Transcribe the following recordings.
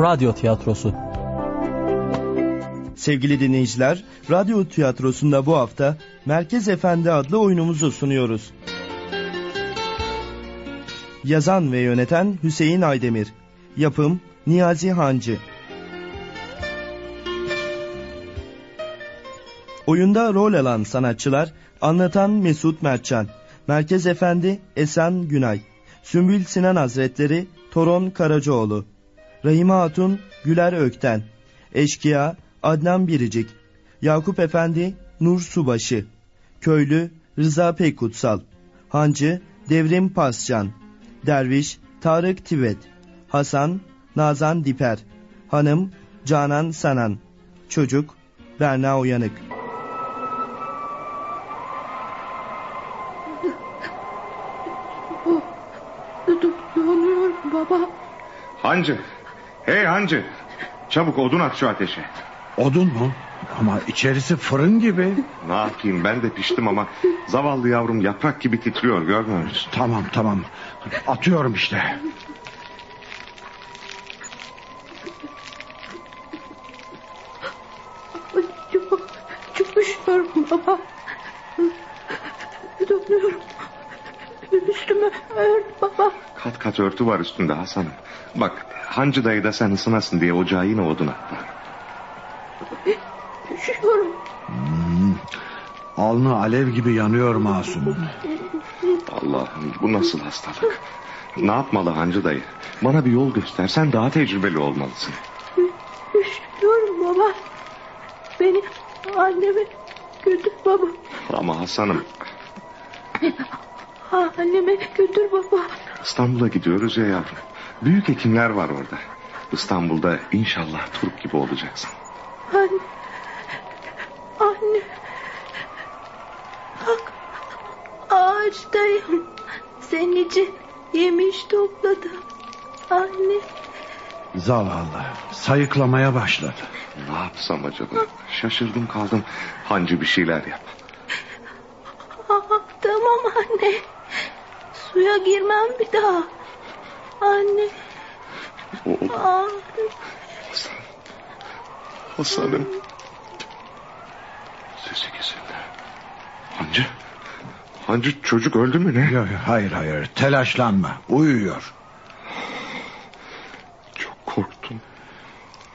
Radyo Tiyatrosu. Sevgili dinleyiciler, Radyo Tiyatrosu'nda bu hafta Merkez Efendi adlı oyunumuzu sunuyoruz. Yazan ve yöneten Hüseyin Aydemir. Yapım Niyazi Hancı. Oyunda rol alan sanatçılar Anlatan Mesut Mertcan Merkez Efendi Esen Günay Sümbül Sinan Hazretleri Toron Karacaoğlu Rahime Hatun Güler Ökten. Eşkıya Adnan Biricik. Yakup Efendi Nur Subaşı. Köylü Rıza Peykutsal. Hancı Devrim Pascan. Derviş Tarık Tivet Hasan Nazan Diper. Hanım Canan Sanan. Çocuk Berna Uyanık. Donuyorum baba. Hancı. Hey Hancı. Çabuk odun at şu ateşe. Odun mu? Ama içerisi fırın gibi. Ne yapayım ben de piştim ama zavallı yavrum yaprak gibi titriyor görmüyor musun? Tamam tamam. Atıyorum işte. Çok, çok üşüyorum baba. Donuyorum. Üstümü ört baba. Kat kat örtü var üstünde Hasan'ım. Bak Hancı dayı da sen ısınasın diye ocağa yine odun attı. Üşüyorum. Hmm. Alnı alev gibi yanıyor Masum. Allah'ım bu nasıl hastalık? Ne yapmalı Hancı dayı? Bana bir yol göster. Sen daha tecrübeli olmalısın. Üşüyorum baba. Beni anneme götür baba. Ama Hasan'ım Anneme götür baba. İstanbul'a gidiyoruz ya yavrum. Büyük hekimler var orada. İstanbul'da inşallah Turp gibi olacaksın. Anne. Anne. Bak. Ağaçtayım. Senin için yemiş topladım. Anne. Zavallı. Sayıklamaya başladı. Ne yapsam acaba? Şaşırdım kaldım. Hancı bir şeyler yap. Aa, tamam anne. Suya girmem bir daha. Anne. Oğlum. Aa, Hasan. Hasan'ım. Sesi kesildi. Hancı. Hancı çocuk öldü mü ne? Yok, yok, hayır hayır telaşlanma. Uyuyor. Çok korktum.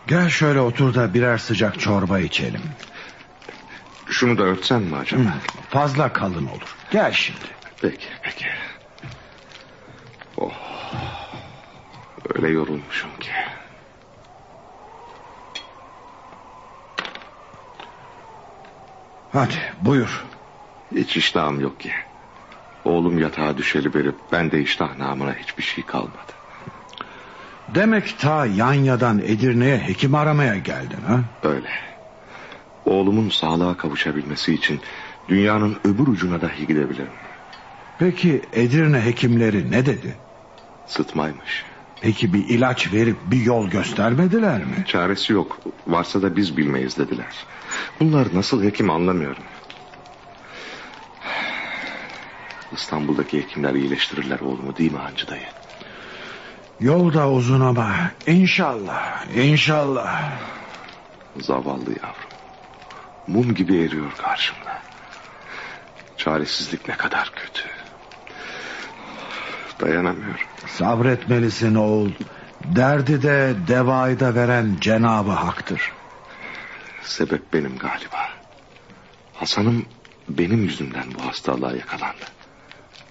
Gel şöyle otur da birer sıcak çorba içelim. Şunu da örtsen mi acaba? Hı, Fazla kalın olur. Gel şimdi. Peki peki. Öyle yorulmuşum ki. Hadi buyur. Hiç iştahım yok ki. Oğlum yatağa düşeli beri ben de iştah namına hiçbir şey kalmadı. Demek ta Yanya'dan Edirne'ye hekim aramaya geldin ha? Öyle. Oğlumun sağlığa kavuşabilmesi için dünyanın öbür ucuna dahi gidebilirim. Peki Edirne hekimleri ne dedi? Sıtmaymış. Peki bir ilaç verip bir yol göstermediler mi? Çaresi yok. Varsa da biz bilmeyiz dediler. Bunlar nasıl hekim anlamıyorum. İstanbul'daki hekimler iyileştirirler oğlumu değil mi Hancı dayı? Yol da uzun ama inşallah, inşallah. Zavallı yavrum. Mum gibi eriyor karşımda. Çaresizlik ne kadar kötü. Dayanamıyorum. Sabretmelisin oğul. Derdi de devayı da veren Cenabı Hak'tır. Sebep benim galiba. Hasan'ım benim yüzümden bu hastalığa yakalandı.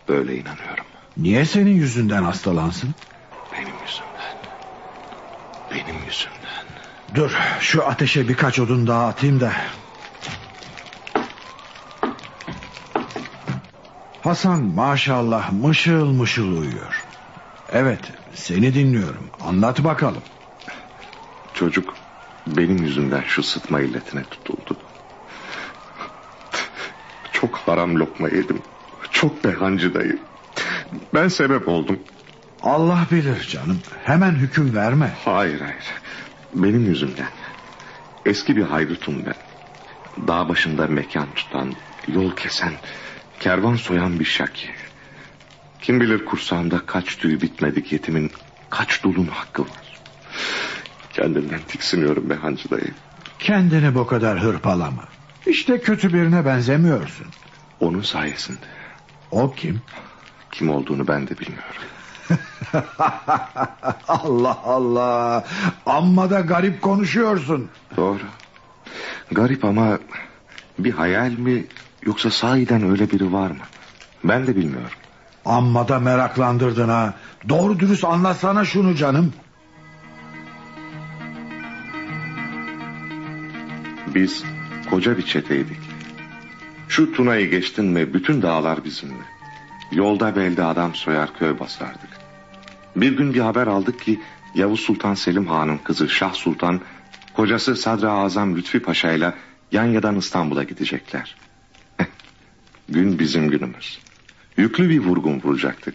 Böyle inanıyorum. Niye senin yüzünden hastalansın? Benim yüzümden. Benim yüzümden. Dur şu ateşe birkaç odun daha atayım da. Hasan maşallah mışıl mışıl uyuyor. Evet seni dinliyorum. Anlat bakalım. Çocuk benim yüzümden şu sıtma illetine tutuldu. Çok haram lokma yedim. Çok behancı dayı. Ben sebep oldum. Allah bilir canım. Hemen hüküm verme. Hayır hayır. Benim yüzümden. Eski bir haydutum ben. Dağ başında mekan tutan, yol kesen, kervan soyan bir şaki. Kim bilir kursağımda kaç tüy bitmedik yetimin kaç dulun hakkı var. Kendinden tiksiniyorum be hancı dayı. Kendini bu kadar hırpalama. İşte kötü birine benzemiyorsun. Onun sayesinde. O kim? Kim olduğunu ben de bilmiyorum. Allah Allah. Amma da garip konuşuyorsun. Doğru. Garip ama bir hayal mi yoksa sahiden öyle biri var mı? Ben de bilmiyorum. Amma da meraklandırdın ha. Doğru dürüst anlatsana şunu canım. Biz koca bir çeteydik. Şu Tuna'yı geçtin mi bütün dağlar bizimle. Yolda belde adam soyar köy basardık. Bir gün bir haber aldık ki Yavuz Sultan Selim Han'ın kızı Şah Sultan... ...kocası Sadra Azam Lütfi Paşa ile Yanya'dan İstanbul'a gidecekler. Gün bizim günümüz. Yüklü bir vurgun vuracaktık.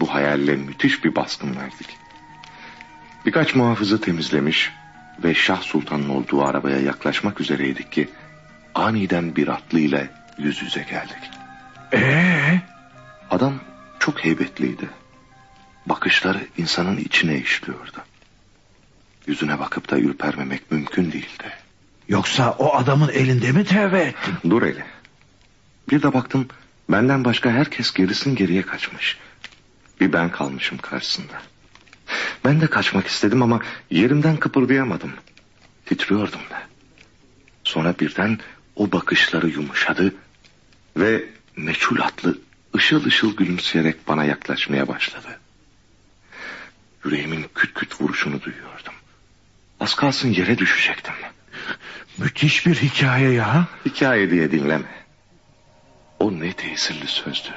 Bu hayalle müthiş bir baskın verdik. Birkaç muhafızı temizlemiş ve Şah Sultan'ın olduğu arabaya yaklaşmak üzereydik ki aniden bir atlı ile yüz yüze geldik. Ee? Adam çok heybetliydi. Bakışları insanın içine işliyordu. Yüzüne bakıp da ürpermemek mümkün değildi. Yoksa o adamın elinde mi tevbe ettin? Dur hele. Bir de baktım benden başka herkes gerisin geriye kaçmış. Bir ben kalmışım karşısında. Ben de kaçmak istedim ama yerimden kıpırdayamadım. Titriyordum da. Sonra birden o bakışları yumuşadı ve meçhul atlı ışıl ışıl gülümseyerek bana yaklaşmaya başladı. Yüreğimin küt küt vuruşunu duyuyordum. Az kalsın yere düşecektim. Müthiş bir hikaye ya. Hikaye diye dinleme. O ne tesirli sözdü.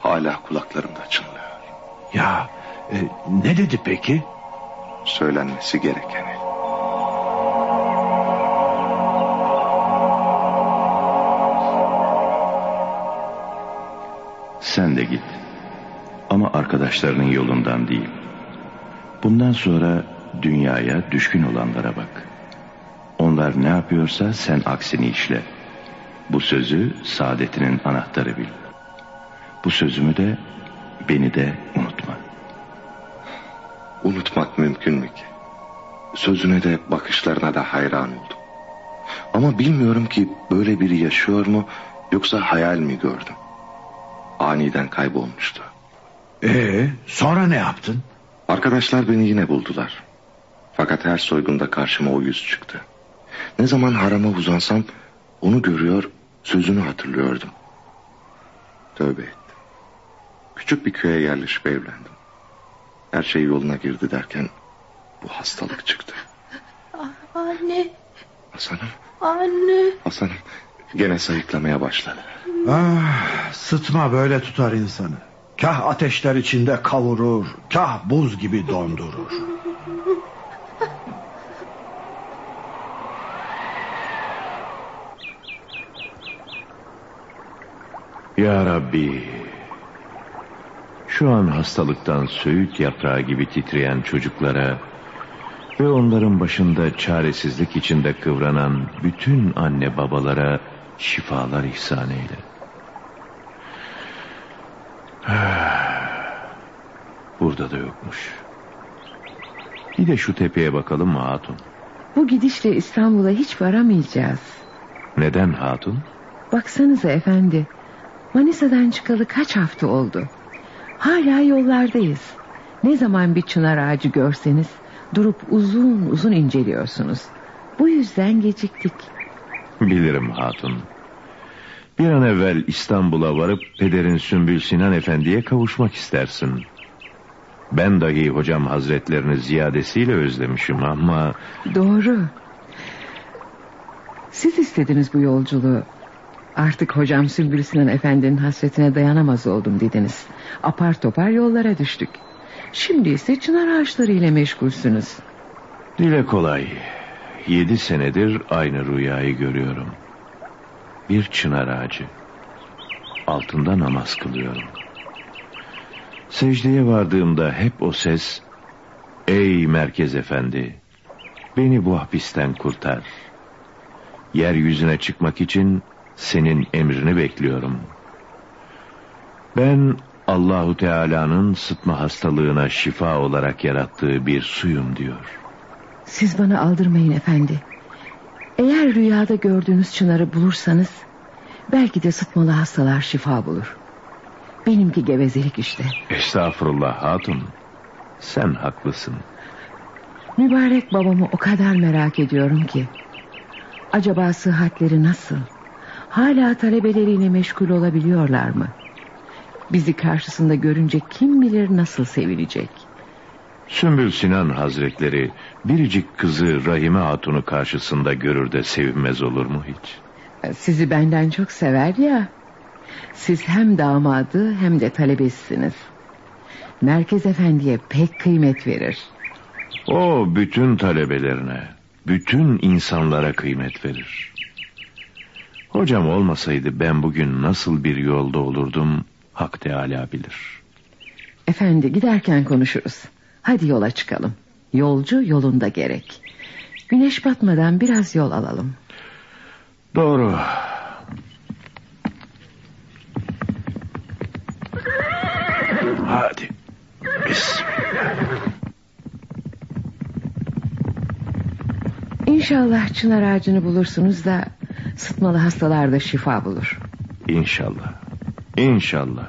Hala kulaklarımda çınlıyor. Ya e, ne dedi peki? Söylenmesi gerekeni. Sen de git. Ama arkadaşlarının yolundan değil. Bundan sonra dünyaya düşkün olanlara bak. Onlar ne yapıyorsa sen aksini işle. Bu sözü saadetinin anahtarı bil. Bu sözümü de beni de unutma. Unutmak mümkün mü ki? Sözüne de bakışlarına da hayran oldum. Ama bilmiyorum ki böyle biri yaşıyor mu yoksa hayal mi gördüm? Aniden kaybolmuştu. Ee, sonra ne yaptın? Arkadaşlar beni yine buldular. Fakat her soygunda karşıma o yüz çıktı. Ne zaman harama uzansam onu görüyor, sözünü hatırlıyordum. Tövbe ettim. Küçük bir köye yerleşip evlendim. Her şey yoluna girdi derken bu hastalık çıktı. Anne, Hasan'ım, anne. Hasan'ım gene sayıklamaya başladı. Ah, sıtma böyle tutar insanı. Kah ateşler içinde kavurur, kah buz gibi dondurur. Ya Rabbi, şu an hastalıktan söğüt yaprağı gibi titreyen çocuklara ve onların başında çaresizlik içinde kıvranan bütün anne babalara şifalar ihsan eyle. Burada da yokmuş. Bir de şu tepeye bakalım mı hatun? Bu gidişle İstanbul'a hiç varamayacağız. Neden hatun? Baksanıza efendi. Manisa'dan çıkalı kaç hafta oldu. Hala yollardayız. Ne zaman bir çınar ağacı görseniz durup uzun uzun inceliyorsunuz. Bu yüzden geciktik. Bilirim hatun. Bir an evvel İstanbul'a varıp pederin Sümbül Sinan Efendi'ye kavuşmak istersin. Ben dahi hocam hazretlerini ziyadesiyle özlemişim ama... Doğru. Siz istediniz bu yolculuğu. Artık hocam Sümbül Efendi'nin hasretine dayanamaz oldum dediniz. Apar topar yollara düştük. Şimdi ise çınar ağaçlarıyla meşgulsünüz. Dile kolay. Yedi senedir aynı rüyayı görüyorum. Bir çınar ağacı. Altında namaz kılıyorum. Secdeye vardığımda hep o ses... Ey Merkez Efendi! Beni bu hapisten kurtar. Yeryüzüne çıkmak için senin emrini bekliyorum. Ben Allahu Teala'nın sıtma hastalığına şifa olarak yarattığı bir suyum diyor. Siz bana aldırmayın efendi. Eğer rüyada gördüğünüz çınarı bulursanız... ...belki de sıtmalı hastalar şifa bulur. Benimki gevezelik işte. Estağfurullah hatun. Sen haklısın. Mübarek babamı o kadar merak ediyorum ki. Acaba sıhhatleri nasıl? Hala talebeleriyle meşgul olabiliyorlar mı? Bizi karşısında görünce kim bilir nasıl sevilecek? Sümbül Sinan Hazretleri biricik kızı Rahime Hatun'u karşısında görür de sevinmez olur mu hiç? Sizi benden çok sever ya. Siz hem damadı hem de talebesisiniz. Merkez Efendi'ye pek kıymet verir. O bütün talebelerine, bütün insanlara kıymet verir. Hocam olmasaydı ben bugün nasıl bir yolda olurdum Hak Teala bilir. Efendi giderken konuşuruz. Hadi yola çıkalım. Yolcu yolunda gerek. Güneş batmadan biraz yol alalım. Doğru. Hadi. Bismillah. İnşallah çınar ağacını bulursunuz da sıtmalı hastalarda şifa bulur. İnşallah. İnşallah.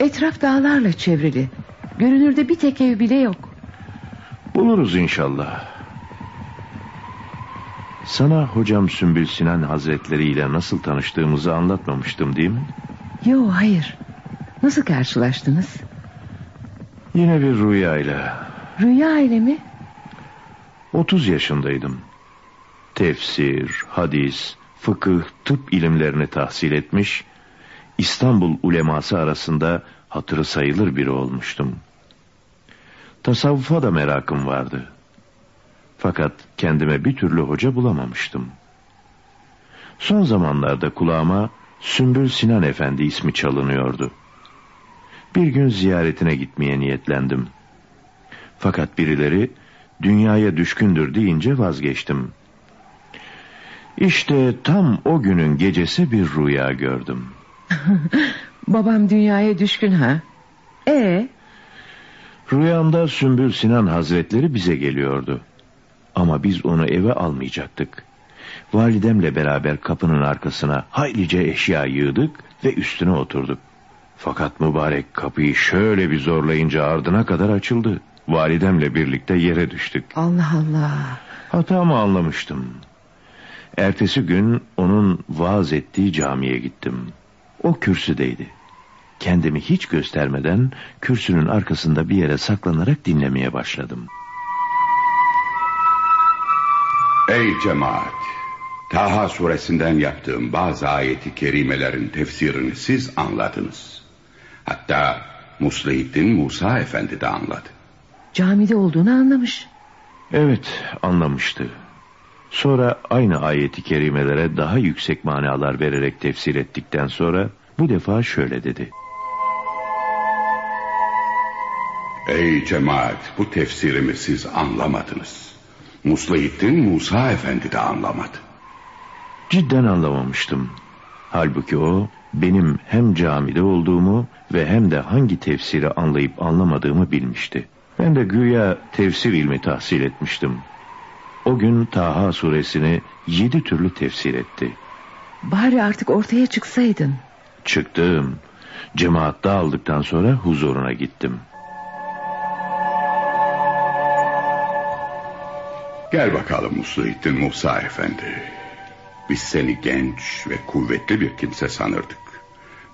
Etraf dağlarla çevrili. Görünürde bir tek ev bile yok. Buluruz inşallah. Sana hocam Sümbül Sinan Hazretleri ile nasıl tanıştığımızı anlatmamıştım değil mi? Yo hayır. Nasıl karşılaştınız? Yine bir rüyayla. Rüya ile mi? 30 yaşındaydım. Tefsir, hadis, fıkıh, tıp ilimlerini tahsil etmiş, İstanbul uleması arasında hatırı sayılır biri olmuştum. Tasavvufa da merakım vardı. Fakat kendime bir türlü hoca bulamamıştım. Son zamanlarda kulağıma Sümbül Sinan Efendi ismi çalınıyordu. Bir gün ziyaretine gitmeye niyetlendim. Fakat birileri dünyaya düşkündür deyince vazgeçtim. İşte tam o günün gecesi bir rüya gördüm. Babam dünyaya düşkün ha? Ee, Rüyamda Sümbül Sinan Hazretleri bize geliyordu. Ama biz onu eve almayacaktık. Validemle beraber kapının arkasına haylice eşya yığdık ve üstüne oturduk. Fakat mübarek kapıyı şöyle bir zorlayınca ardına kadar açıldı. Validemle birlikte yere düştük. Allah Allah. Hatamı anlamıştım. Ertesi gün onun vaaz ettiği camiye gittim. O kürsüdeydi. Kendimi hiç göstermeden kürsünün arkasında bir yere saklanarak dinlemeye başladım. Ey cemaat! Taha suresinden yaptığım bazı ayeti kerimelerin tefsirini siz anladınız. Hatta Muslihiddin Musa Efendi de anladı. Camide olduğunu anlamış. Evet, anlamıştı. Sonra aynı ayeti kerimelere daha yüksek manalar vererek tefsir ettikten sonra bu defa şöyle dedi. Ey cemaat bu tefsirimi siz anlamadınız. Muslihiddin Musa Efendi de anlamadı. Cidden anlamamıştım. Halbuki o benim hem camide olduğumu ve hem de hangi tefsiri anlayıp anlamadığımı bilmişti. Ben de güya tefsir ilmi tahsil etmiştim. O gün Taha suresini yedi türlü tefsir etti. Bari artık ortaya çıksaydın. Çıktım. Cemaat dağıldıktan sonra huzuruna gittim. Gel bakalım Muslihiddin Musa Efendi. Biz seni genç ve kuvvetli bir kimse sanırdık.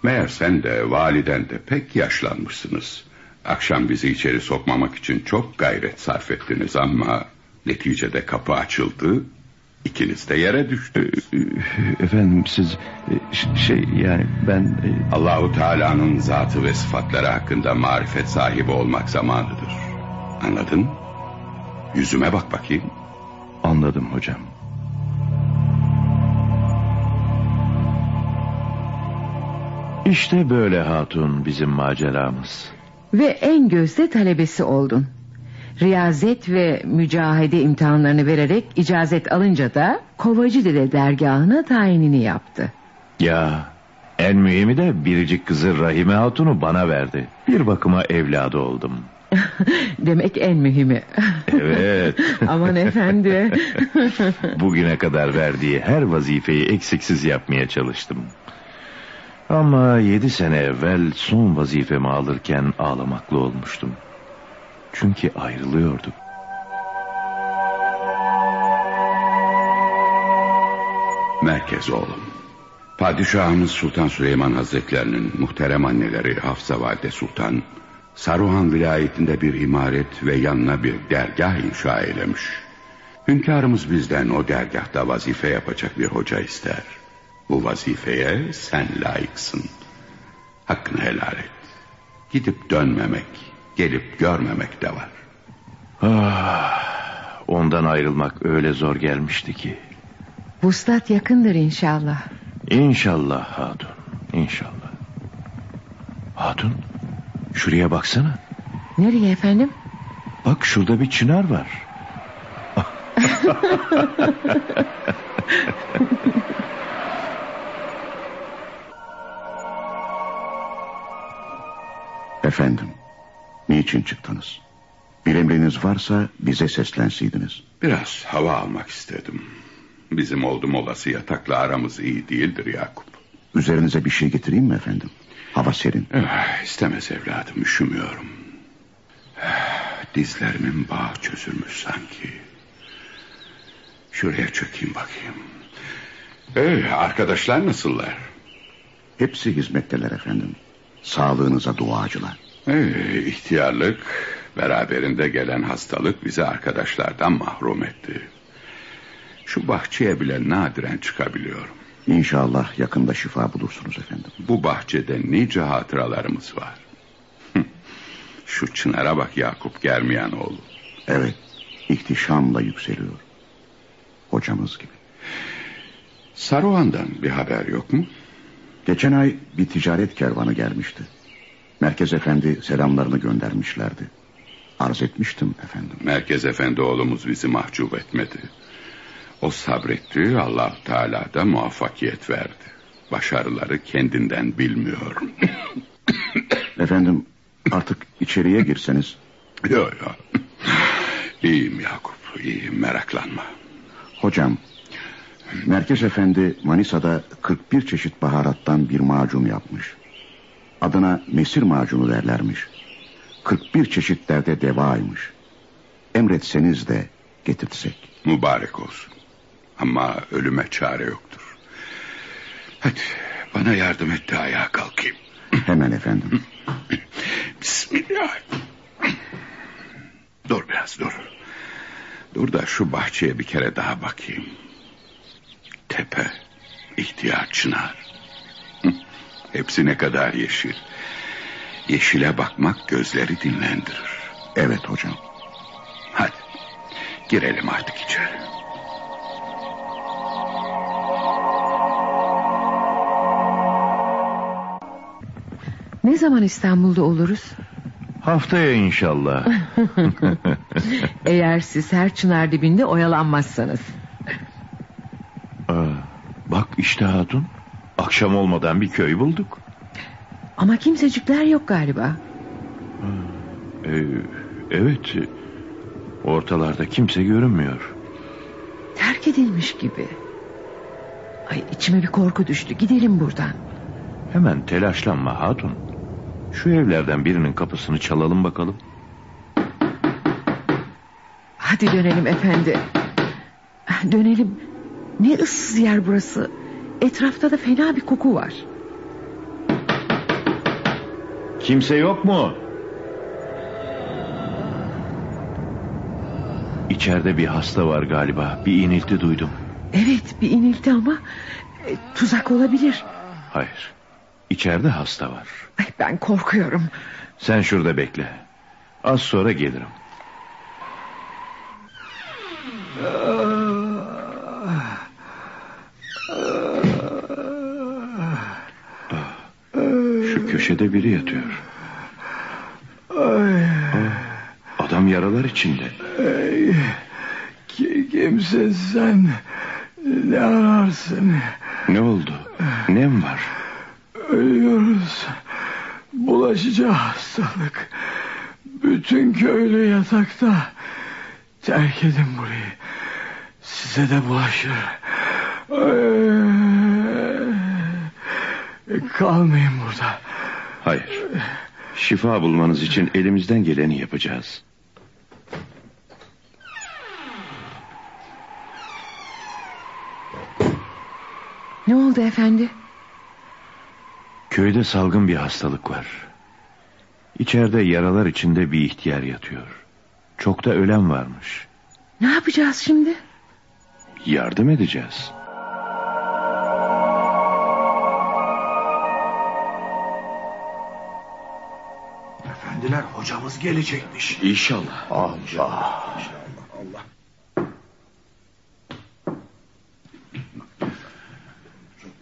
Meğer sen de validen de pek yaşlanmışsınız. Akşam bizi içeri sokmamak için çok gayret sarf ettiniz ama... ...neticede kapı açıldı... ...ikiniz de yere düştünüz. Efendim siz e, şey yani ben... e, Allahu Teala'nın zatı ve sıfatları hakkında marifet sahibi olmak zamanıdır. Anladın? Yüzüme bak bakayım. Anladım hocam. İşte böyle hatun bizim maceramız. Ve en gözde talebesi oldun. Riyazet ve mücahede imtihanlarını vererek icazet alınca da Kovacı Dede dergahına tayinini yaptı. Ya En mühimi de biricik kızı Rahime Hatun'u bana verdi. Bir bakıma evladı oldum. Demek en mühimi. Evet. Aman efendi. Bugüne kadar verdiği her vazifeyi eksiksiz yapmaya çalıştım. Ama yedi sene evvel son vazifemi alırken ağlamaklı olmuştum. Çünkü ayrılıyorduk. Merkez oğlum. Padişahımız Sultan Süleyman Hazretlerinin muhterem anneleri Hafsa Valide Sultan, Saruhan vilayetinde bir imaret ve yanına bir dergah inşa eylemiş. Hünkârımız bizden o dergahta vazife yapacak bir hoca ister. Bu vazifeye sen layıksın. Hakkını helal et. Gidip dönmemek, gelip görmemek de var. Ah, ondan ayrılmak öyle zor gelmişti ki. Vuslat yakındır inşallah. İnşallah Hatun, inşallah. Hatun, şuraya baksana. Nereye efendim? Bak şurada bir çınar var. Efendim, niçin çıktınız? Bir emriniz varsa bize seslenseydiniz. Biraz hava almak istedim. Bizim oldum olası yatakla aramız iyi değildir Yakup. Üzerinize bir şey getireyim mi efendim? Hava serin. Eh, istemez evladım üşümüyorum. Eh, Dizlerimin bağı çözülmüş sanki. Şuraya çökeyim bakayım. Ee, arkadaşlar nasıllar? Hepsi hizmetteler efendim. Sağlığınıza duacılar. Ee, ihtiyarlık, beraberinde gelen hastalık bizi arkadaşlardan mahrum etti. Şu bahçeye bile nadiren çıkabiliyorum. İnşallah yakında şifa bulursunuz efendim. Bu bahçede nice hatıralarımız var. Şu çınara bak Yakup Germiyanoğlu. Evet, ihtişamla yükseliyor. Hocamız gibi. Saruhan'dan bir haber yok mu? Geçen ay bir ticaret kervanı gelmişti. Merkez efendi selamlarını göndermişlerdi. Arz etmiştim efendim. Merkez Efendi oğlumuz bizi mahcup etmedi. O sabretti, allah Teala da muvaffakiyet verdi. Başarıları kendinden bilmiyor. Efendim artık içeriye girseniz yok yok. İyiyim Yakup, iyiyim meraklanma. Hocam, Merkez Efendi Manisa'da 41 çeşit baharattan bir macun yapmış. Adına mesir macunu derlermiş. 41 çeşitlerde devaymış. Emretseniz de getirtsek. Mübarek olsun. Ama ölüme çare yoktur. Hadi bana yardım et de ayağa kalkayım. Hemen efendim. Bismillah. Dur biraz dur. Dur da şu bahçeye bir kere daha bakayım. Tepe, ihtiyar çınar. Hepsi ne kadar yeşil. Yeşile bakmak gözleri dinlendirir. Evet hocam. Hadi girelim artık içeri. Ne zaman İstanbul'da oluruz? Haftaya inşallah. Eğer siz her çınar dibinde oyalanmazsanız. İşte Hatun. Akşam olmadan bir köy bulduk. Ama kimsecikler yok galiba. Ee, evet. Ortalarda kimse görünmüyor. Terk edilmiş gibi. Ay içime bir korku düştü. Gidelim buradan. Hemen telaşlanma Hatun. Şu evlerden birinin kapısını çalalım bakalım. Hadi dönelim efendi. Dönelim. Ne ıssız yer burası. Etrafta da fena bir koku var. Kimse yok mu? İçeride bir hasta var galiba. Bir inilti duydum. Evet bir inilti ama e, tuzak olabilir. Hayır. İçeride hasta var. Ay, ben korkuyorum. Sen şurada bekle. Az sonra gelirim. Köşede biri yatıyor. Aa, Adam yaralar içinde. Kimse sen ne ararsın? Ne oldu? Nem var. Ölüyoruz. Bulaşıcı hastalık. Bütün köylü yatakta. Terk edin burayı. Size de bulaşır. Ee, Kalmayın burada. Hayır. Şifa bulmanız için elimizden geleni yapacağız. Ne oldu efendi? Köyde salgın bir hastalık var. İçeride yaralar içinde bir ihtiyar yatıyor. Çok da ölen varmış. Ne yapacağız şimdi? Yardım edeceğiz. Hocamız gelecekmiş. İnşallah. Allah.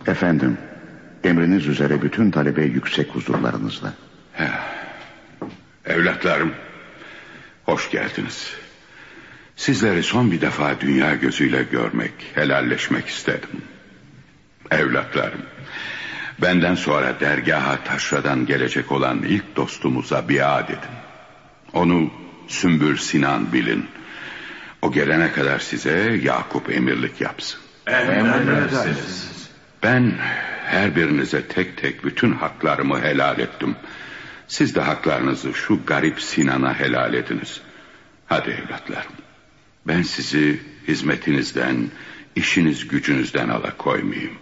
Efendim, emriniz üzere bütün talebe yüksek huzurlarınızda. Evlatlarım, hoş geldiniz. Sizleri son bir defa dünya gözüyle görmek, helalleşmek istedim. Evlatlarım, benden sonra dergaha taşradan gelecek olan ilk dostumuza biat edin. Onu Sümbül Sinan bilin. O gelene kadar size Yakup emirlik yapsın. Ben her birinize tek tek bütün haklarımı helal ettim. Siz de haklarınızı şu garip Sinan'a helal ediniz. Hadi evlatlarım. Ben sizi hizmetinizden, işiniz gücünüzden alakoymayayım.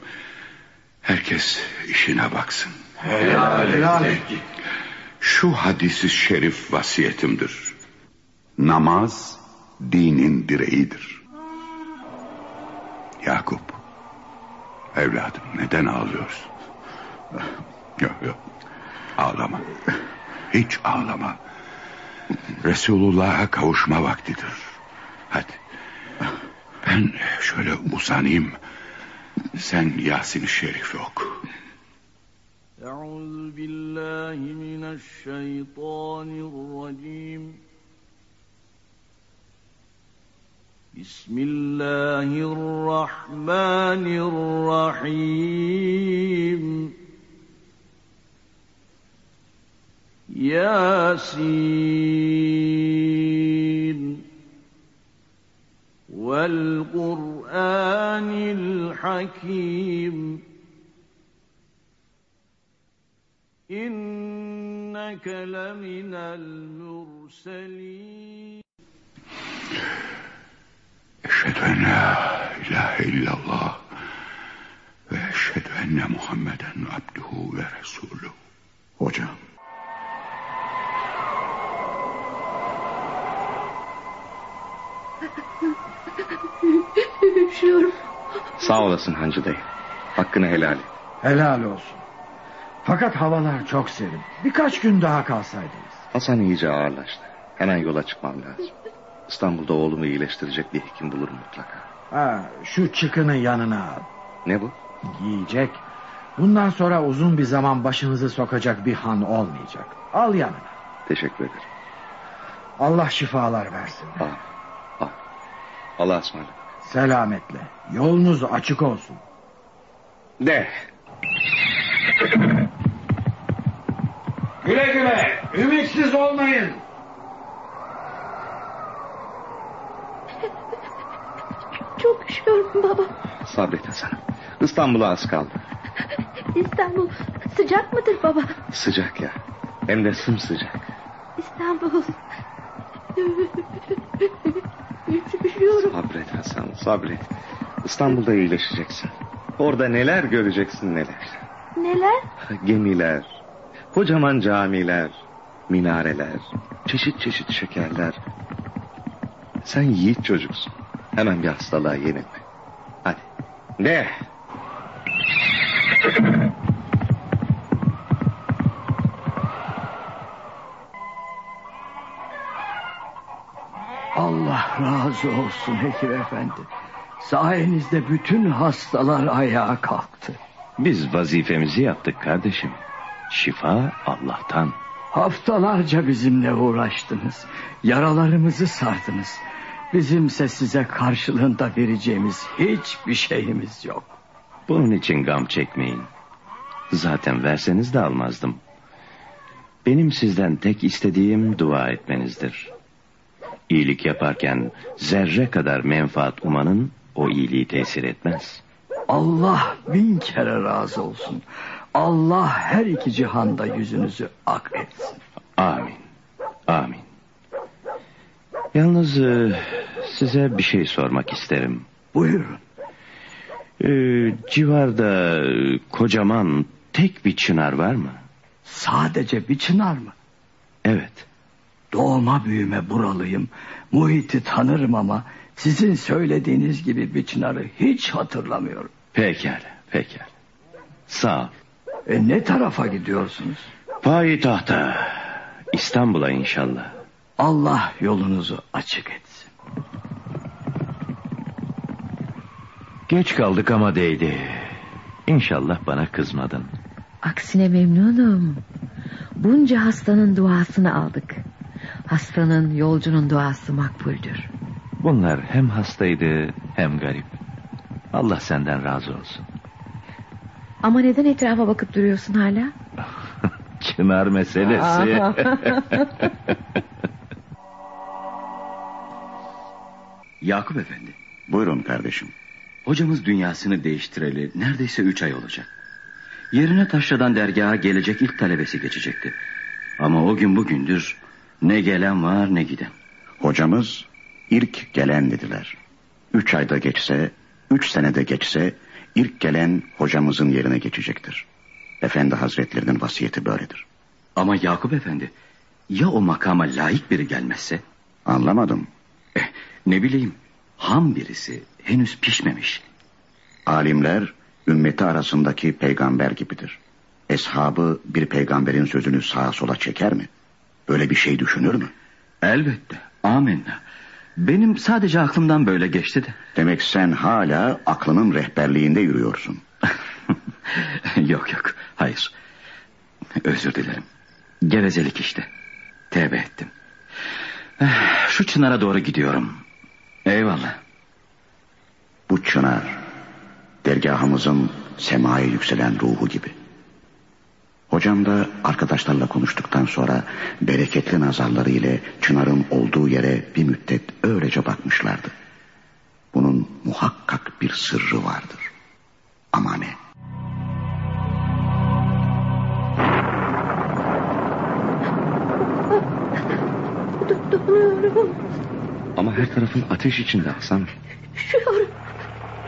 Herkes işine baksın. Helal, helal Şu hadisi şerif vasiyetimdir. Namaz dinin direğidir. Yakup, evladım neden ağlıyorsun? Yok yok, ağlama. Hiç ağlama. Resulullah'a kavuşma vaktidir. Hadi. Ben şöyle uzanayım. Sen Yasin-i Şerif oku. أعوذ بالله من الشيطان الرجيم حكيم. إنك لمن المرسلين. أشهد أن لا إله إلا الله وأشهد أن محمدا عبده ورسوله. وجام Sure. Sağ olasın Hancı dayı. Hakkını helal et. Helal olsun. Fakat havalar çok serin. Birkaç gün daha kalsaydınız. Hasan iyice ağırlaştı. Hemen yola çıkmam lazım. İstanbul'da oğlumu iyileştirecek bir hekim bulurum mutlaka. Ha, şu çıkının yanına al. Ne bu? Yiyecek. Bundan sonra uzun bir zaman başınızı sokacak bir han olmayacak. Al yanına. Teşekkür ederim. Allah şifalar versin. Al. Al. Allah'a ısmarladık. Selametle. Yolunuz açık olsun. De. Güle güle. Ümitsiz olmayın. Çok üşüyorum baba. Sabret Hasan. İstanbul'a az kaldı. İstanbul sıcak mıdır baba? Sıcak ya. Hem de sımsıcak. İstanbul. Üşüyorum. Sabret Hasan sabret. İstanbul'da iyileşeceksin. Orada neler göreceksin neler. Neler? Gemiler, kocaman camiler, minareler, çeşit çeşit şekerler. Sen yiğit çocuksun. Hemen bir hastalığa yenilme. Hadi. De. Razı olsun Hekim Efendi. Sayenizde bütün hastalar ayağa kalktı. Biz vazifemizi yaptık kardeşim. Şifa Allah'tan. Haftalarca bizimle uğraştınız. Yaralarımızı sardınız. Bizimse size karşılığında vereceğimiz hiçbir şeyimiz yok. Bunun için gam çekmeyin. Zaten verseniz de almazdım. Benim sizden tek istediğim dua etmenizdir. İyilik yaparken zerre kadar menfaat umanın o iyiliği tesir etmez. Allah bin kere razı olsun. Allah her iki cihanda yüzünüzü ak etsin. Amin. Amin. Yalnız e, size bir şey sormak isterim. Buyurun. Ee, civarda e, kocaman tek bir çınar var mı? Sadece bir çınar mı? Evet. Doğma büyüme buralıyım. Muhiti tanırım ama sizin söylediğiniz gibi bir çınarı hiç hatırlamıyorum. Pekala, pekala. Sağ ol. E ne tarafa gidiyorsunuz? Payitahta. İstanbul'a inşallah. Allah yolunuzu açık etsin. Geç kaldık ama değdi. İnşallah bana kızmadın. Aksine memnunum. Bunca hastanın duasını aldık. Hastanın yolcunun duası makbuldür. Bunlar hem hastaydı hem garip. Allah senden razı olsun. Ama neden etrafa bakıp duruyorsun hala? Çınar meselesi. Yakup Efendi, Buyurun kardeşim. hocamız dünyasını değiştireli neredeyse üç ay olacak. Yerine taşradan dergaha gelecek ilk talebesi geçecekti. Ama o gün bugündür ne gelen var ne giden. Hocamız ilk gelen dediler. Üç ayda geçse, üç senede geçse ilk gelen hocamızın yerine geçecektir. Efendi Hazretlerinin vasiyeti böyledir. Ama Yakup Efendi, ya o makama layık biri gelmezse? Anlamadım. Eh, ne bileyim, ham birisi, henüz pişmemiş. Alimler ümmeti arasındaki peygamber gibidir. Eshabı bir peygamberin sözünü sağa sola çeker mi? Böyle bir şey düşünür mü? Elbette, amenna. Benim sadece aklımdan böyle geçti de. Demek sen hala aklının rehberliğinde yürüyorsun. yok yok, hayır. Özür dilerim. Gevezelik işte. Tevbe ettim. Eh, Şu çınara doğru gidiyorum. Eyvallah. Bu çınar dergahımızın semaya yükselen ruhu gibi. Hocam da arkadaşlarla konuştuktan sonra bereketli nazarları ile Çınar'ın olduğu yere bir müddet öylece bakmışlardı. Bunun muhakkak bir sırrı vardır. Ama ne? Donuyorum. Ama her tarafın ateş içinde Hasan. Üşüyorum.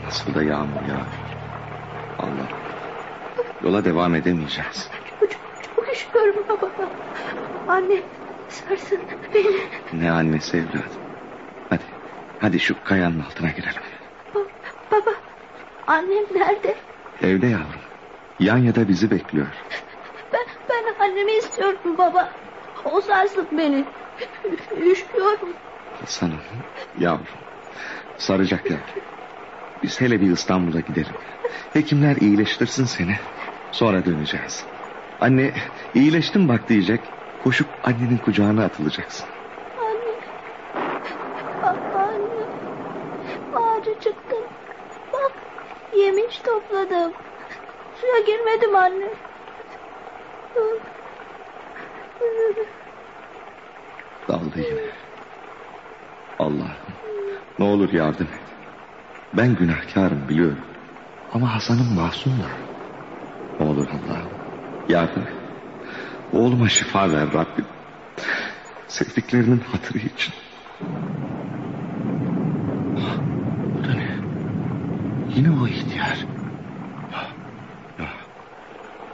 Nasıl da yağmur ya. Allah. Yola devam edemeyeceğiz. Üşüyorum baba. Anne sarsın beni. Ne annesi evladım. Hadi. Hadi şu kayanın altına girelim. Ba- baba annem nerede? Evde yavrum. Yanya'da bizi bekliyor. Ben, ben annemi istiyorum baba. O sarsın beni. Üşüyorum. Hasan'ım yavrum. Saracak yavrum. Biz hele bir İstanbul'a gidelim. Hekimler iyileştirsin seni. Sonra döneceğiz. Anne iyileştim bak diyecek. Koşup annenin kucağına atılacaksın. Anne. Baba anne. Ağaca çıktım. Bak yemiş topladım. Suya girmedim anne. Daldı yine. Allah'ım ne olur yardım et. Ben günahkarım biliyorum. Ama Hasan'ım masumdur. Ne olur Allah'ım yardım et. Oğluma şifa ver Rabbim. Sevdiklerinin hatırı için. Bu da ne? Yine o ihtiyar. Ya,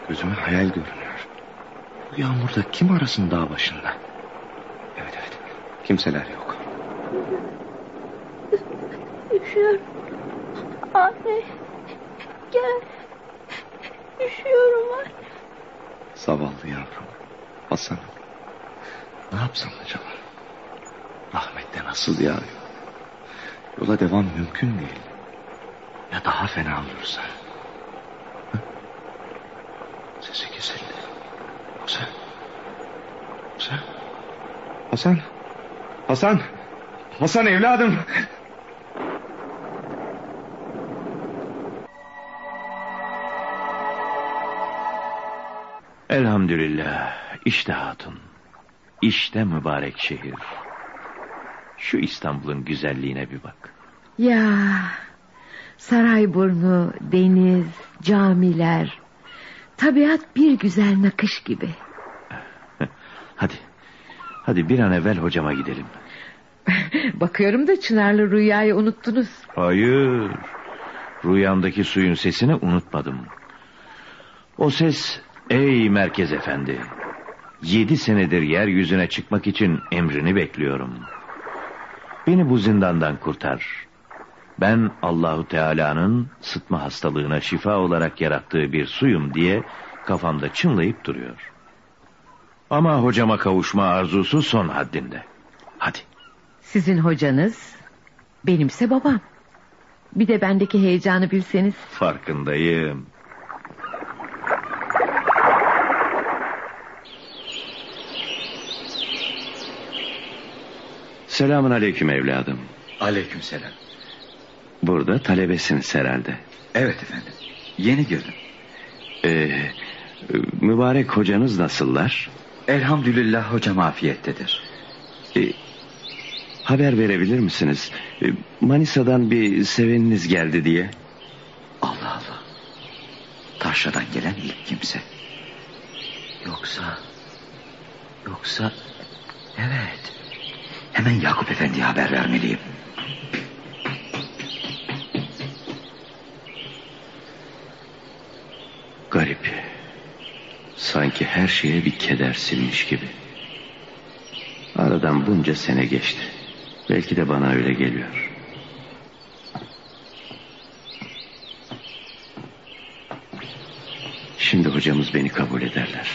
gözüme hayal görünüyor. Bu yağmurda kim arasın dağ başında? Evet evet. Kimseler yok. Üşüyorum. Anne. Gel. Üşüyorum anne. Zavallı yavrum. Hasan. Ne yapsam acaba? Rahmet de nasıl yağıyor? Yola devam mümkün değil. Ya daha fena olursa? Sesi kesildi. Hasan. Hasan. Hasan. Hasan. Hasan evladım. Elhamdülillah. İşte hatun. İşte mübarek şehir. Şu İstanbul'un güzelliğine bir bak. Ya Sarayburnu, deniz, camiler. Tabiat bir güzel nakış gibi. Hadi. Hadi bir an evvel hocama gidelim. Bakıyorum da Çınarlı Rüya'yı unuttunuz. Hayır. Rüyamdaki suyun sesini unutmadım. O ses ey merkez efendi. Yedi senedir yeryüzüne çıkmak için emrini bekliyorum. Beni bu zindandan kurtar. Ben Allahu Teala'nın sıtma hastalığına şifa olarak yarattığı bir suyum diye kafamda çınlayıp duruyor. Ama hocama kavuşma arzusu son haddinde. Hadi. Sizin hocanız, benimse babam. Bir de bendeki heyecanı bilseniz. Farkındayım. Selamun aleyküm evladım. Aleyküm selam. Burada talebesiniz herhalde. Evet efendim. Yeni girdim. Ee, mübarek hocanız nasıllar? Elhamdülillah hocam afiyettedir. Ee, haber verebilir misiniz? Ee, Manisa'dan bir seveniniz geldi diye. Allah Allah. Taşra'dan gelen ilk kimse. Yoksa... Yoksa... Evet. Hemen Yakup Efendi'ye haber vermeliyim. Garip. Sanki her şeye bir keder silmiş gibi. Aradan bunca sene geçti. Belki de bana öyle geliyor. Şimdi hocamız beni kabul ederler.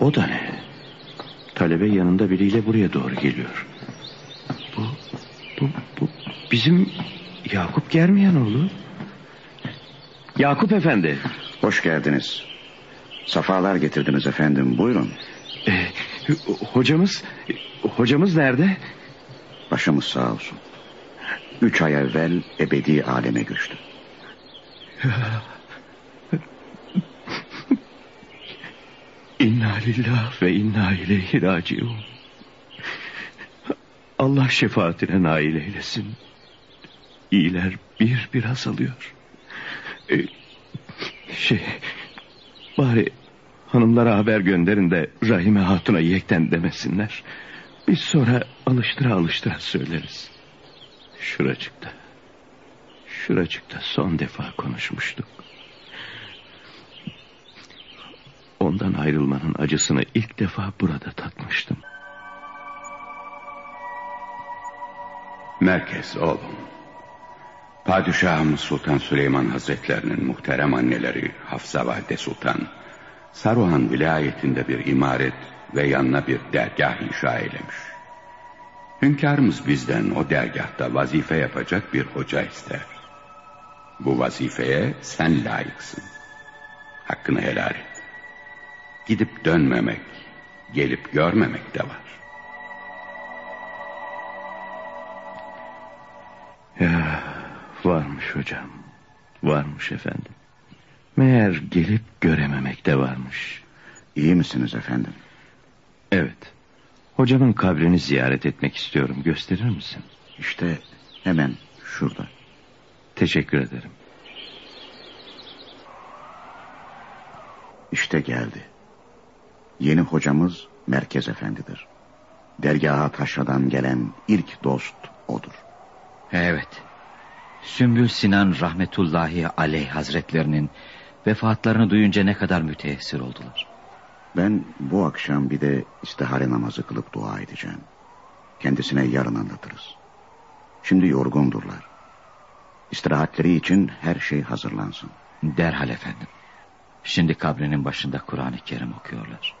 O da ne? Talebe yanında biriyle buraya doğru geliyor. Bu, bu, bu bizim Yakup Germiyanoğlu. Yakup Efendi. Hoş geldiniz. Safalar getirdiniz efendim. Buyurun. Ee, hocamız, hocamız nerede? Başımız sağ olsun. Üç ay evvel ebedi aleme göçtü. İnna lillah ve inna ileyhi raciun. Allah şefaatine nail eylesin. İyiler bir bir azalıyor. Ee, şey, bari hanımlara haber gönderin de Rahime Hatun'a yekten demesinler. Biz sonra alıştıra alıştıra söyleriz. Şuracıkta, şuracıkta son defa konuşmuştuk. Ondan ayrılmanın acısını ilk defa burada tatmıştım. Merkez oğlum. Padişahımız Sultan Süleyman Hazretlerinin muhterem anneleri Hafsa Valide Sultan, Saruhan vilayetinde bir imaret ve yanına bir dergah inşa eylemiş. Hünkârımız bizden o dergahta vazife yapacak bir hoca ister. Bu vazifeye sen layıksın. Hakkını helal et. Gidip dönmemek, gelip görmemek de var. Ya varmış hocam. Varmış efendim. Meğer gelip görememek de varmış. İyi misiniz efendim? Evet. Hocamın kabrini ziyaret etmek istiyorum. Gösterir misin? İşte hemen şurada. Teşekkür ederim. İşte geldi. Yeni hocamız Merkez Efendidir. Dergaha taşradan gelen ilk dost odur. Evet. Sümbül Sinan rahmetullahi aleyh hazretlerinin vefatlarını duyunca ne kadar müteessir oldular. Ben bu akşam bir de istihare namazı kılıp dua edeceğim. Kendisine yarın anlatırız. Şimdi yorgundurlar. İstirahatleri için her şey hazırlansın. Derhal efendim. Şimdi kabrinin başında Kur'an-ı Kerim okuyorlar.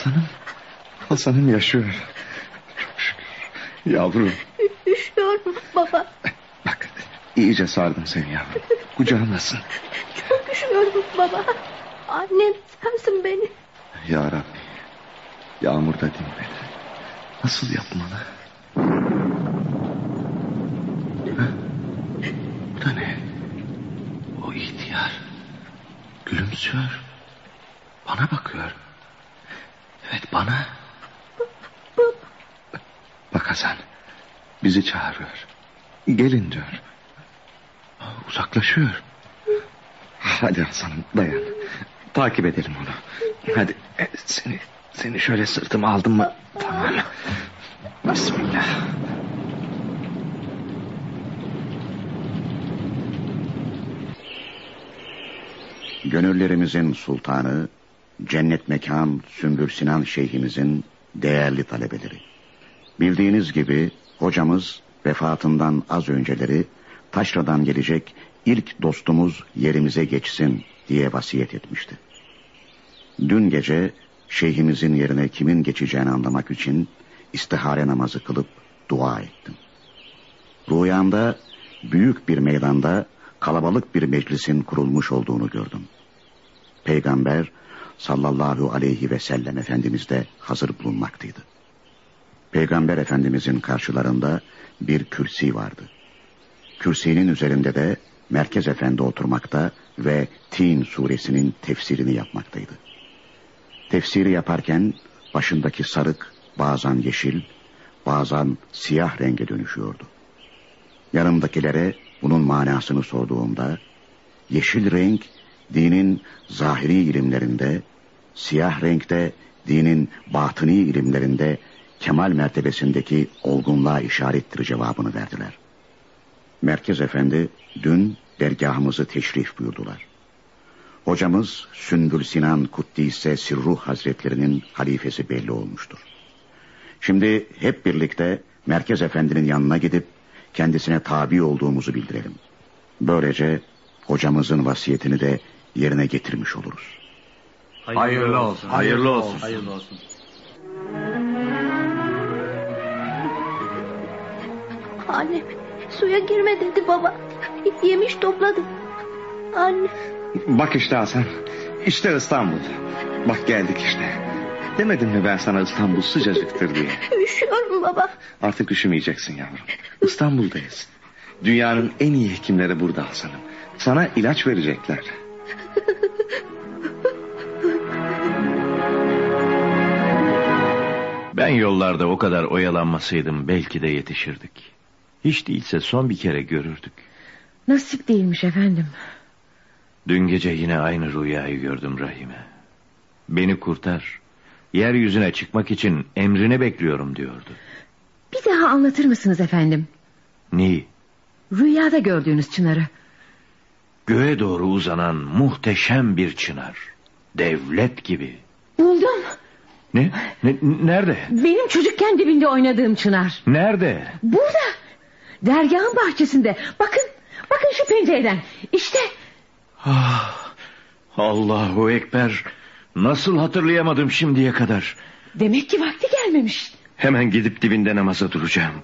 Hasan'ım. Hasan'ım yaşıyor. Çok şükür. Yavrum. Üşüyorum baba. Bak iyice sardım seni yavrum. Kucağımdasın. Çok üşüyorum baba. Annem sensin beni. Ya Rabbi. Yağmur da dinmedi. Nasıl yapmalı? Ha? Bu da ne? O ihtiyar. Gülümsüyor. Bana bakıyor. Evet bana. Bak Hasan. Bizi çağırıyor. Gelin diyor. Uzaklaşıyor. Hadi Hasan'ım dayan. Takip edelim onu. Hadi e, seni seni şöyle sırtıma aldım mı? Tamam. Bismillah. Gönüllerimizin sultanı, cennet mekan Sümbül Sinan Şeyhimizin değerli talebeleri. Bildiğiniz gibi hocamız vefatından az önceleri taşradan gelecek ilk dostumuz yerimize geçsin diye vasiyet etmişti. Dün gece şeyhimizin yerine kimin geçeceğini anlamak için istihare namazı kılıp dua ettim. Rüyamda büyük bir meydanda kalabalık bir meclisin kurulmuş olduğunu gördüm. Peygamber sallallahu aleyhi ve sellem Efendimiz de hazır bulunmaktaydı. Peygamber Efendimizin karşılarında bir kürsi vardı. Kürsinin üzerinde de Merkez Efendi oturmakta ve Tin suresinin tefsirini yapmaktaydı. Tefsiri yaparken başındaki sarık bazen yeşil, bazen siyah renge dönüşüyordu. Yanımdakilere bunun manasını sorduğumda yeşil renk dinin zahiri ilimlerinde, siyah renkte dinin batıni ilimlerinde kemal mertebesindeki olgunluğa işarettir cevabını verdiler. Merkez Efendi dün dergahımızı teşrif buyurdular. Hocamız Sündül Sinan Kuddise Sirruh Hazretlerinin halifesi belli olmuştur. Şimdi hep birlikte Merkez Efendi'nin yanına gidip kendisine tabi olduğumuzu bildirelim. Böylece hocamızın vasiyetini de yerine getirmiş oluruz. Hayırlı olsun. Hayırlı olsun. Hayırlı olsun. Annem suya girme dedi baba. Yemiş topladım. Anne Bak işte Hasan. İşte İstanbul. Bak geldik işte. Demedim mi ben sana İstanbul sıcacıktır diye. üşüyorum baba. Artık üşümeyeceksin yavrum. İstanbul'dayız. Dünyanın en iyi hekimleri burada Hasan'ım. Sana ilaç verecekler. Ben yollarda o kadar oyalanmasaydım belki de yetişirdik. Hiç değilse son bir kere görürdük. Nasip değilmiş efendim. Dün gece yine aynı rüyayı gördüm Rahime. Beni kurtar. Yeryüzüne çıkmak için emrini bekliyorum diyordu. Bir daha anlatır mısınız efendim? Neyi? Rüyada gördüğünüz çınarı. Göğe doğru uzanan muhteşem bir çınar. Devlet gibi. Buldum. Ne? ne nerede? Benim çocukken dibinde oynadığım çınar. Nerede? Burada. Dergahın bahçesinde. Bakın. Bakın şu pencereden. İşte. Ah, Allahu Ekber. Nasıl hatırlayamadım şimdiye kadar. Demek ki vakti gelmemiş. Hemen gidip dibinde namaza duracağım.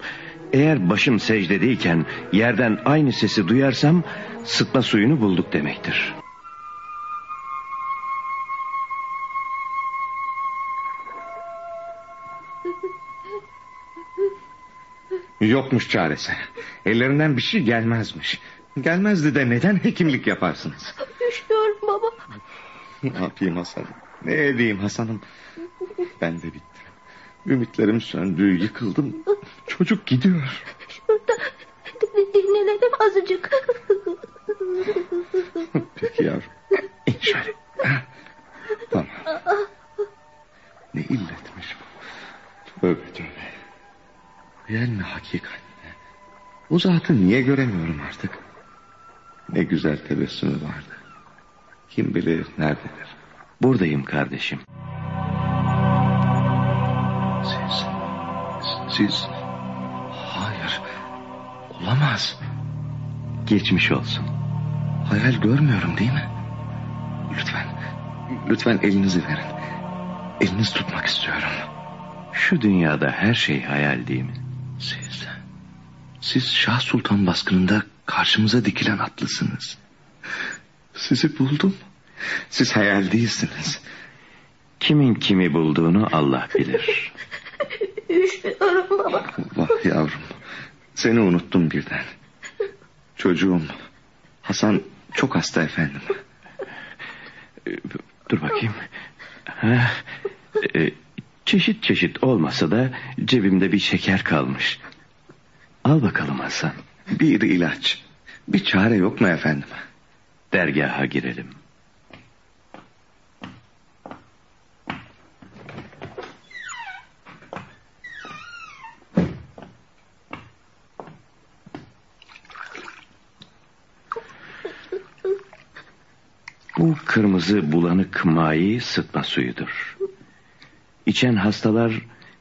Eğer başım secdedeyken yerden aynı sesi duyarsam sıtma suyunu bulduk demektir. Yokmuş çaresi. Ellerinden bir şey gelmezmiş. Gelmezdi de neden hekimlik yaparsınız? Üşüyorum baba. Ne yapayım Hasan'ım? Ne edeyim Hasan'ım? Ben de bittim. Ümitlerim söndü, yıkıldım. Çocuk gidiyor. Şurada din- dinlenelim azıcık. Peki yavrum. İn şöyle. Tamam. Ne illetmiş bu? Tövbe tövbe. Hayal mi hakikat mi? O zatı niye göremiyorum artık? Ne güzel tebessümü vardı. Kim bilir nerededir? Buradayım kardeşim. Siz, siz... Olamaz. Geçmiş olsun. Hayal görmüyorum değil mi? Lütfen, lütfen elinizi verin. eliniz tutmak istiyorum. Şu dünyada her şey hayal değil mi? Siz, siz Şah Sultan baskınında karşımıza dikilen atlısınız. Sizi buldum. Siz hayal değilsiniz. Kimin kimi bulduğunu Allah bilir. Üşüyorum baba. Vah yavrum. Seni unuttum birden. Çocuğum Hasan çok hasta efendim. Dur bakayım. Ha, e, çeşit çeşit olmasa da cebimde bir şeker kalmış. Al bakalım Hasan. Bir ilaç. Bir çare yok mu efendim? Dergaha girelim. Bu kırmızı bulanık mayi sıtma suyudur. İçen hastalar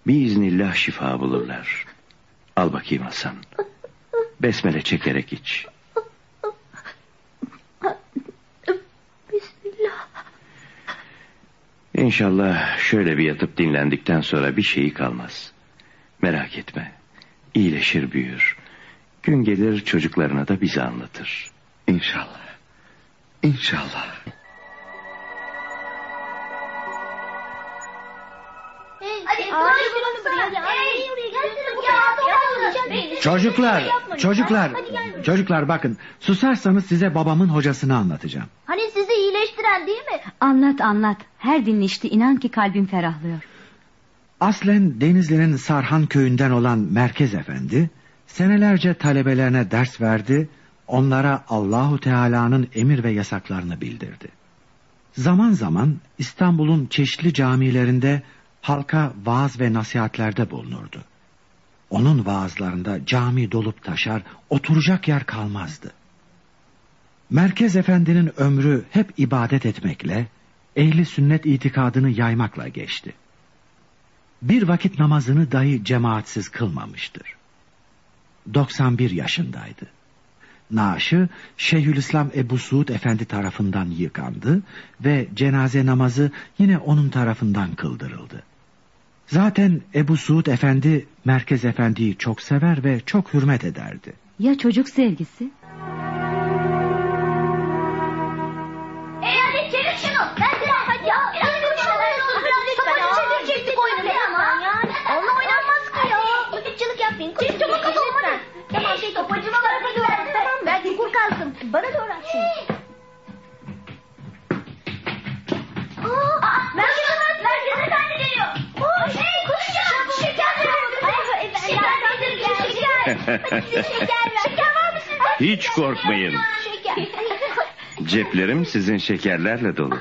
biiznillah şifa bulurlar. Al bakayım Hasan. Besmele çekerek iç. Bismillah. İnşallah şöyle bir yatıp dinlendikten sonra bir şeyi kalmaz. Merak etme. İyileşir büyür. Gün gelir çocuklarına da bize anlatır. İnşallah. İnşallah. Çocuklar, çocuklar, çocuklar bakın. Susarsanız size babamın hocasını anlatacağım. Hani sizi iyileştiren değil mi? Anlat anlat. Her dinleşti inan ki kalbim ferahlıyor. Aslen Denizli'nin Sarhan köyünden olan Merkez Efendi senelerce talebelerine ders verdi, onlara Allahu Teala'nın emir ve yasaklarını bildirdi. Zaman zaman İstanbul'un çeşitli camilerinde halka vaaz ve nasihatlerde bulunurdu. Onun vaazlarında cami dolup taşar, oturacak yer kalmazdı. Merkez Efendi'nin ömrü hep ibadet etmekle, ehli sünnet itikadını yaymakla geçti. Bir vakit namazını dahi cemaatsiz kılmamıştır. 91 yaşındaydı. Naaşı Şeyhülislam Ebu Suud Efendi tarafından yıkandı ve cenaze namazı yine onun tarafından kıldırıldı. Zaten Ebu Suud Efendi Merkez Efendi'yi çok sever ve çok hürmet ederdi. Ya çocuk sevgisi? E hadi çevir şunu. Ben de hadi ya. Biraz dur şunu. Biraz Hiç korkmayın. Ceplerim sizin şekerlerle dolu.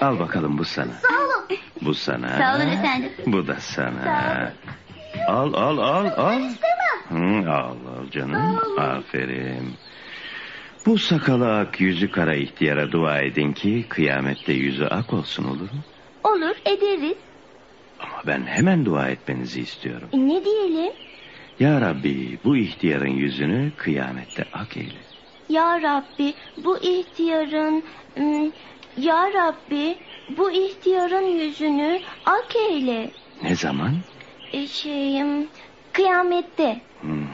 Al bakalım bu sana. Sağ olun. Bu sana. Sağ olun efendim. Bu da sana. Al al al al. Hı, al al canım. Aferin. Bu sakalı ak yüzü kara ihtiyara dua edin ki kıyamette yüzü ak olsun olur mu? Olur ederiz. Ama ben hemen dua etmenizi istiyorum. E, ne diyelim? Ya Rabbi bu ihtiyarın yüzünü kıyamette ak eyle. Ya Rabbi bu ihtiyarın... ım, Ya Rabbi bu ihtiyarın yüzünü ak eyle. Ne zaman? E, şeyim kıyamette. Hmm.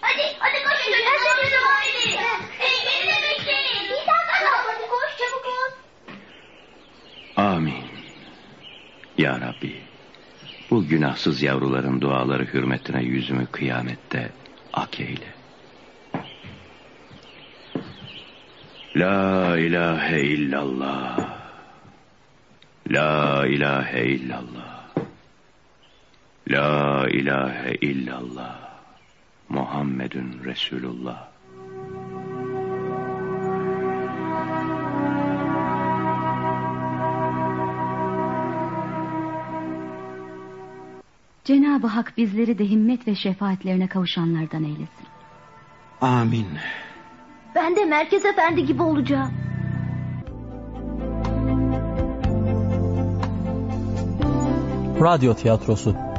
Hadi hadi koşun. Ben seni dua edeyim. Hey, beni de bekleyin. Bir dakika. Hadi koş çabuk ol. Amin. Ya Rabbi bu günahsız yavruların duaları hürmetine yüzümü kıyamette ak eyle. La ilahe illallah. La ilahe illallah. La ilahe illallah. Muhammedun Resulullah. Cenab-ı Hak bizleri de himmet ve şefaatlerine kavuşanlardan eylesin. Amin. Ben de Merkez Efendi gibi olacağım. Radyo tiyatrosu